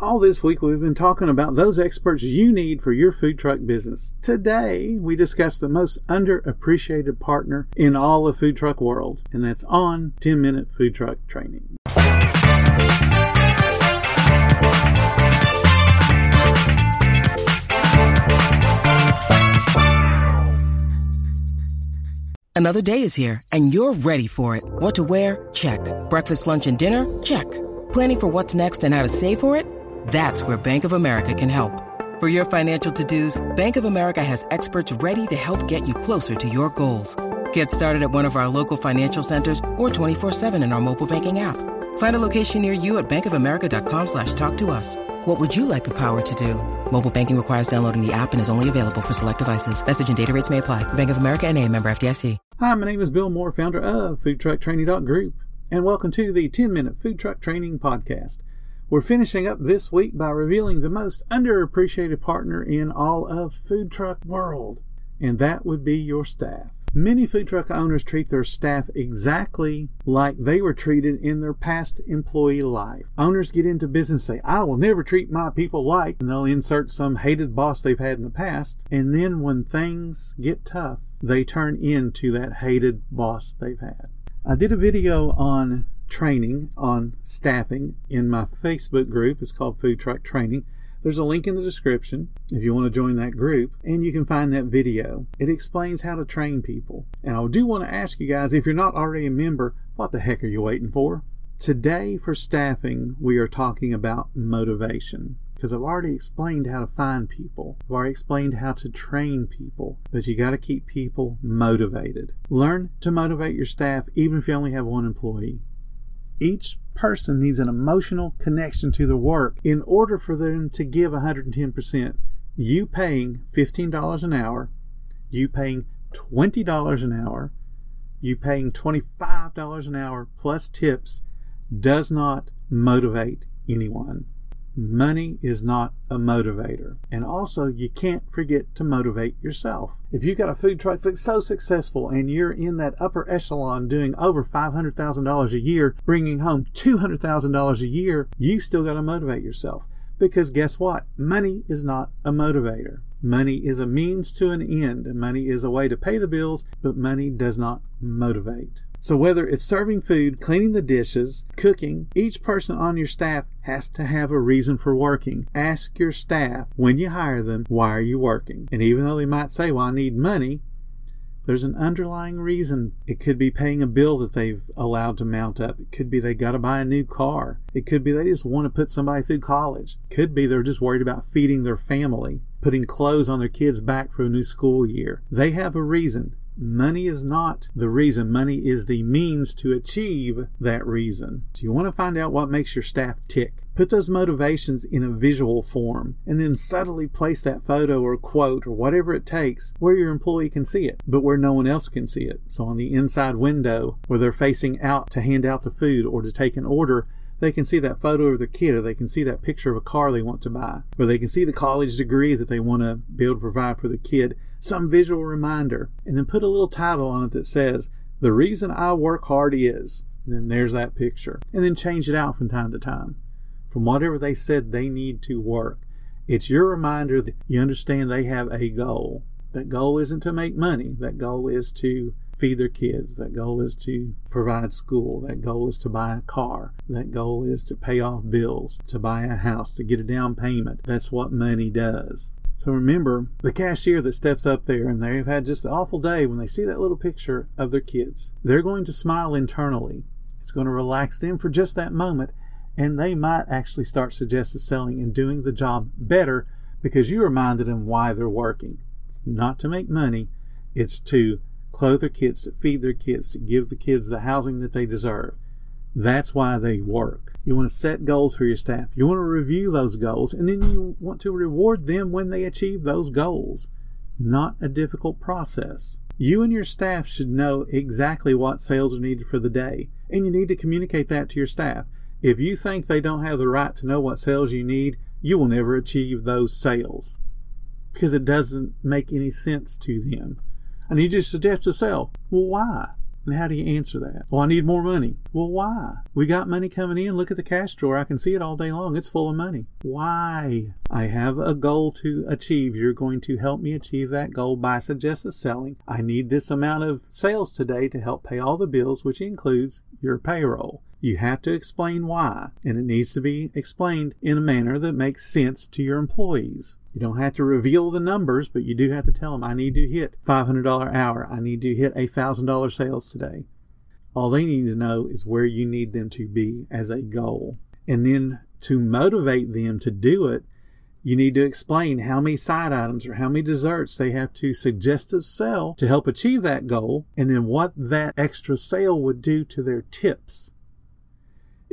All this week, we've been talking about those experts you need for your food truck business. Today, we discuss the most underappreciated partner in all the food truck world, and that's on 10 Minute Food Truck Training. Another day is here, and you're ready for it. What to wear? Check. Breakfast, lunch, and dinner? Check. Planning for what's next and how to save for it? That's where Bank of America can help. For your financial to-dos, Bank of America has experts ready to help get you closer to your goals. Get started at one of our local financial centers or 24-7 in our mobile banking app. Find a location near you at bankofamerica.com slash talk to us. What would you like the power to do? Mobile banking requires downloading the app and is only available for select devices. Message and data rates may apply. Bank of America and a member FDIC. Hi, my name is Bill Moore, founder of FoodTruckTraining.group, and welcome to the 10 Minute Food Truck Training Podcast. We're finishing up this week by revealing the most underappreciated partner in all of food truck world, and that would be your staff. Many food truck owners treat their staff exactly like they were treated in their past employee life. Owners get into business and say, I will never treat my people like, and they'll insert some hated boss they've had in the past. And then when things get tough, they turn into that hated boss they've had. I did a video on training, on staffing in my Facebook group. It's called Food Truck Training. There's a link in the description if you want to join that group, and you can find that video. It explains how to train people. And I do want to ask you guys if you're not already a member, what the heck are you waiting for? Today, for staffing, we are talking about motivation because I've already explained how to find people. I've already explained how to train people, but you got to keep people motivated. Learn to motivate your staff even if you only have one employee. Each person needs an emotional connection to the work in order for them to give 110%. You paying $15 an hour, you paying $20 an hour, you paying $25 an hour plus tips does not motivate anyone. Money is not a motivator. And also, you can't forget to motivate yourself. If you've got a food truck that's so successful and you're in that upper echelon doing over $500,000 a year, bringing home $200,000 a year, you still got to motivate yourself. Because guess what? Money is not a motivator. Money is a means to an end. Money is a way to pay the bills, but money does not motivate. So whether it's serving food, cleaning the dishes, cooking, each person on your staff has to have a reason for working. Ask your staff when you hire them, why are you working? And even though they might say, well, I need money, there's an underlying reason. It could be paying a bill that they've allowed to mount up. It could be they got to buy a new car. It could be they just want to put somebody through college. It could be they're just worried about feeding their family, putting clothes on their kids back for a new school year. They have a reason. Money is not the reason. Money is the means to achieve that reason. So you want to find out what makes your staff tick. Put those motivations in a visual form and then subtly place that photo or quote or whatever it takes where your employee can see it, but where no one else can see it. So on the inside window where they're facing out to hand out the food or to take an order, they can see that photo of their kid or they can see that picture of a car they want to buy or they can see the college degree that they want to be able to provide for the kid some visual reminder and then put a little title on it that says the reason i work hard is and then there's that picture and then change it out from time to time from whatever they said they need to work it's your reminder that you understand they have a goal that goal isn't to make money that goal is to feed their kids. That goal is to provide school. That goal is to buy a car. That goal is to pay off bills, to buy a house, to get a down payment. That's what money does. So remember, the cashier that steps up there and they've had just an awful day when they see that little picture of their kids, they're going to smile internally. It's going to relax them for just that moment, and they might actually start suggesting selling and doing the job better because you reminded them why they're working. It's not to make money, it's to clothe their kids, to feed their kids, to give the kids the housing that they deserve. That's why they work. You want to set goals for your staff. You want to review those goals, and then you want to reward them when they achieve those goals. Not a difficult process. You and your staff should know exactly what sales are needed for the day, and you need to communicate that to your staff. If you think they don't have the right to know what sales you need, you will never achieve those sales because it doesn't make any sense to them. I need you to suggest a sale. Well, why? And how do you answer that? Well, I need more money. Well, why? We got money coming in. Look at the cash drawer. I can see it all day long. It's full of money. Why? I have a goal to achieve. You're going to help me achieve that goal by suggested selling. I need this amount of sales today to help pay all the bills, which includes your payroll. You have to explain why, and it needs to be explained in a manner that makes sense to your employees. You don't have to reveal the numbers, but you do have to tell them, I need to hit $500 hour. I need to hit a $1,000 sales today. All they need to know is where you need them to be as a goal. And then to motivate them to do it, you need to explain how many side items or how many desserts they have to suggest to sell to help achieve that goal, and then what that extra sale would do to their tips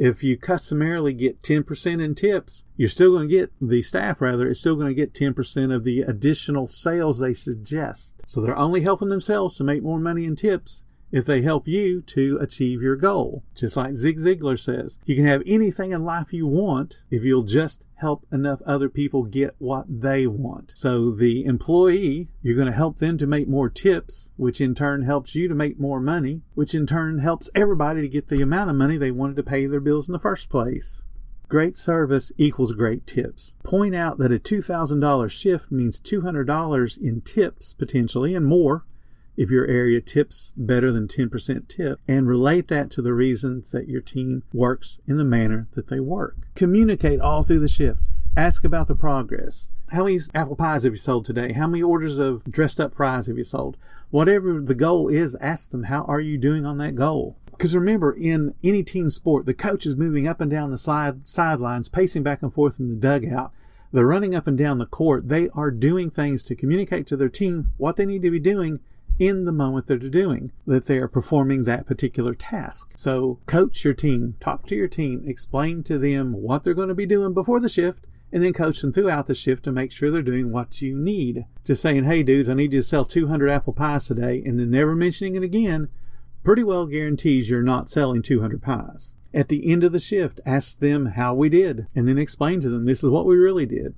if you customarily get 10% in tips, you're still going to get the staff rather is still going to get 10% of the additional sales they suggest. So they're only helping themselves to make more money in tips if they help you to achieve your goal. Just like Zig Ziglar says, you can have anything in life you want if you'll just help enough other people get what they want. So the employee, you're going to help them to make more tips, which in turn helps you to make more money, which in turn helps everybody to get the amount of money they wanted to pay their bills in the first place. Great service equals great tips. Point out that a $2,000 shift means $200 in tips potentially and more if your area tips better than 10% tip and relate that to the reasons that your team works in the manner that they work. Communicate all through the shift. Ask about the progress. How many apple pies have you sold today? How many orders of dressed up fries have you sold? Whatever the goal is, ask them, how are you doing on that goal? Because remember, in any team sport, the coach is moving up and down the side, sidelines, pacing back and forth in the dugout. They're running up and down the court. They are doing things to communicate to their team what they need to be doing in the moment that they're doing, that they are performing that particular task. So coach your team, talk to your team, explain to them what they're going to be doing before the shift, and then coach them throughout the shift to make sure they're doing what you need. Just saying, hey dudes, I need you to sell 200 apple pies today, and then never mentioning it again, pretty well guarantees you're not selling 200 pies. At the end of the shift, ask them how we did, and then explain to them this is what we really did.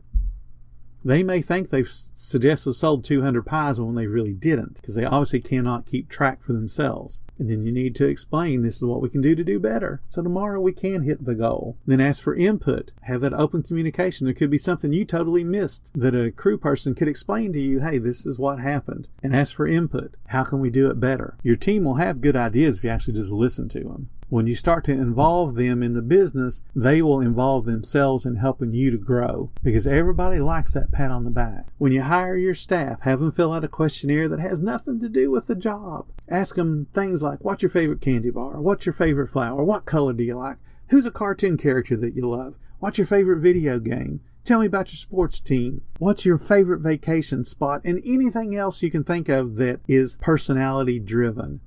They may think they've suggested sold 200 pies when they really didn't, because they obviously cannot keep track for themselves. And then you need to explain this is what we can do to do better. So tomorrow we can hit the goal. Then ask for input. Have that open communication. There could be something you totally missed that a crew person could explain to you, hey, this is what happened. And ask for input. How can we do it better? Your team will have good ideas if you actually just listen to them. When you start to involve them in the business, they will involve themselves in helping you to grow because everybody likes that pat on the back. When you hire your staff, have them fill out a questionnaire that has nothing to do with the job. Ask them things like, what's your favorite candy bar? What's your favorite flower? What color do you like? Who's a cartoon character that you love? What's your favorite video game? Tell me about your sports team. What's your favorite vacation spot? And anything else you can think of that is personality driven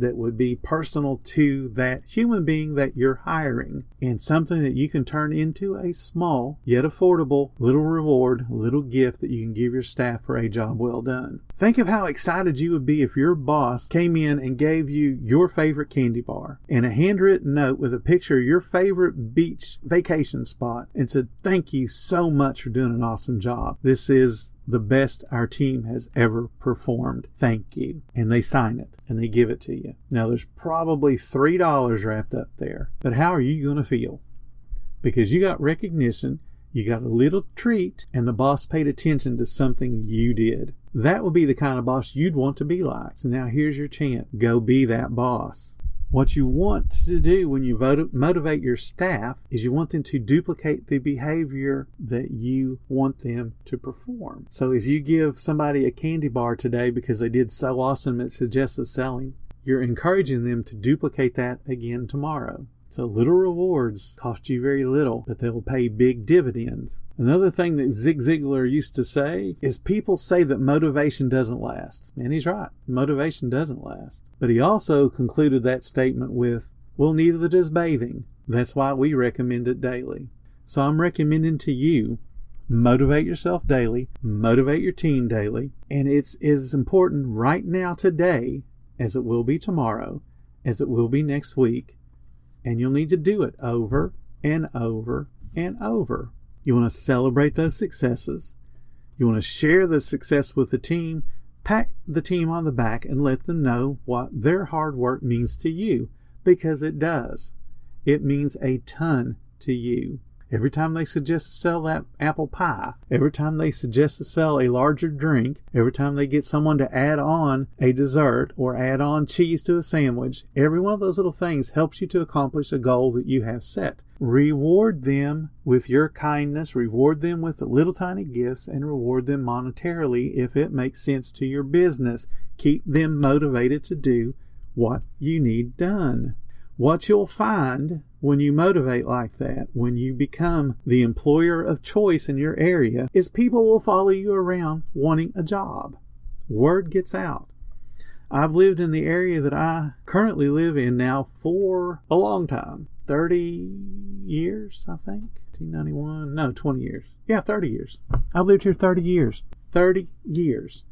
that would be personal to that human being that you're hiring and something that you can turn into a small yet affordable little reward, little gift that you can give your staff for a job well done. Think of how excited you would be if your boss came in and gave you your favorite candy bar and a handwritten note with a picture of your favorite beach vacation spot and said, Thank you so much for doing an awesome job. This is the best our team has ever performed. Thank you. And they sign it and they give it to you. Now there's probably $3 wrapped up there, but how are you going to feel? Because you got recognition, you got a little treat, and the boss paid attention to something you did. That would be the kind of boss you'd want to be like. So now here's your chance. Go be that boss. What you want to do when you motivate your staff is you want them to duplicate the behavior that you want them to perform. So if you give somebody a candy bar today because they did so awesome at suggested selling, you're encouraging them to duplicate that again tomorrow. So little rewards cost you very little, but they'll pay big dividends. Another thing that Zig Ziglar used to say is people say that motivation doesn't last. And he's right. Motivation doesn't last. But he also concluded that statement with, well, neither does bathing. That's why we recommend it daily. So I'm recommending to you motivate yourself daily, motivate your team daily, and it's as important right now today as it will be tomorrow, as it will be next week, and you'll need to do it over and over and over. You want to celebrate those successes. You want to share the success with the team, Pat the team on the back and let them know what their hard work means to you because it does. It means a ton to you. Every time they suggest to sell that apple pie, every time they suggest to sell a larger drink, every time they get someone to add on a dessert or add on cheese to a sandwich, every one of those little things helps you to accomplish a goal that you have set. Reward them with your kindness, reward them with the little tiny gifts, and reward them monetarily if it makes sense to your business. Keep them motivated to do what you need done. What you'll find when you motivate like that, when you become the employer of choice in your area, is people will follow you around wanting a job. Word gets out. I've lived in the area that I currently live in now for a long time 30 years, I think. 1991, no, 20 years. Yeah, 30 years. I've lived here 30 years. 30 years.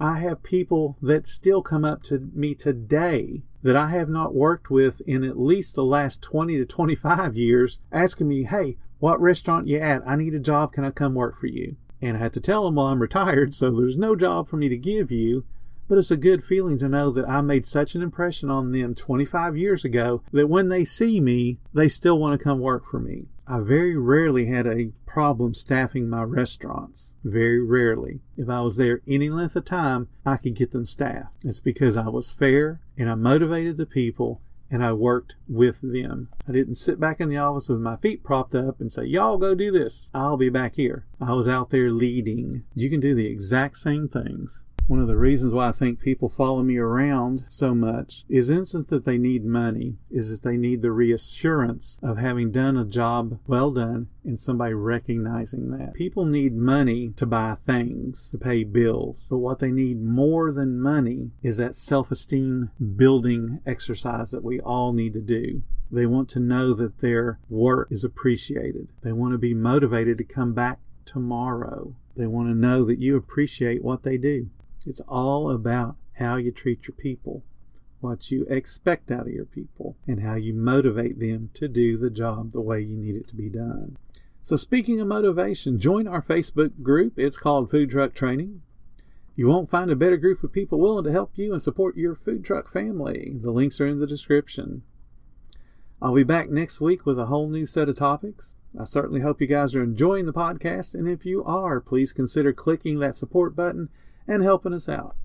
I have people that still come up to me today that I have not worked with in at least the last 20 to 25 years asking me, Hey, what restaurant you at? I need a job. Can I come work for you? And I had to tell them, well, I'm retired, so there's no job for me to give you. But it's a good feeling to know that I made such an impression on them 25 years ago that when they see me, they still want to come work for me. I very rarely had a problem staffing my restaurants. Very rarely. If I was there any length of time, I could get them staffed. It's because I was fair and I motivated the people and I worked with them. I didn't sit back in the office with my feet propped up and say, Y'all go do this. I'll be back here. I was out there leading. You can do the exact same things. One of the reasons why I think people follow me around so much is isn't that they need money, is that they need the reassurance of having done a job well done and somebody recognizing that. People need money to buy things, to pay bills, but what they need more than money is that self-esteem building exercise that we all need to do. They want to know that their work is appreciated. They want to be motivated to come back tomorrow. They want to know that you appreciate what they do. It's all about how you treat your people, what you expect out of your people, and how you motivate them to do the job the way you need it to be done. So, speaking of motivation, join our Facebook group. It's called Food Truck Training. You won't find a better group of people willing to help you and support your food truck family. The links are in the description. I'll be back next week with a whole new set of topics. I certainly hope you guys are enjoying the podcast, and if you are, please consider clicking that support button and helping us out.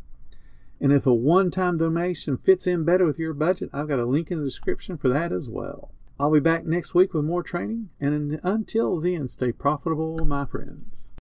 And if a one time donation fits in better with your budget, I've got a link in the description for that as well. I'll be back next week with more training, and until then, stay profitable, my friends.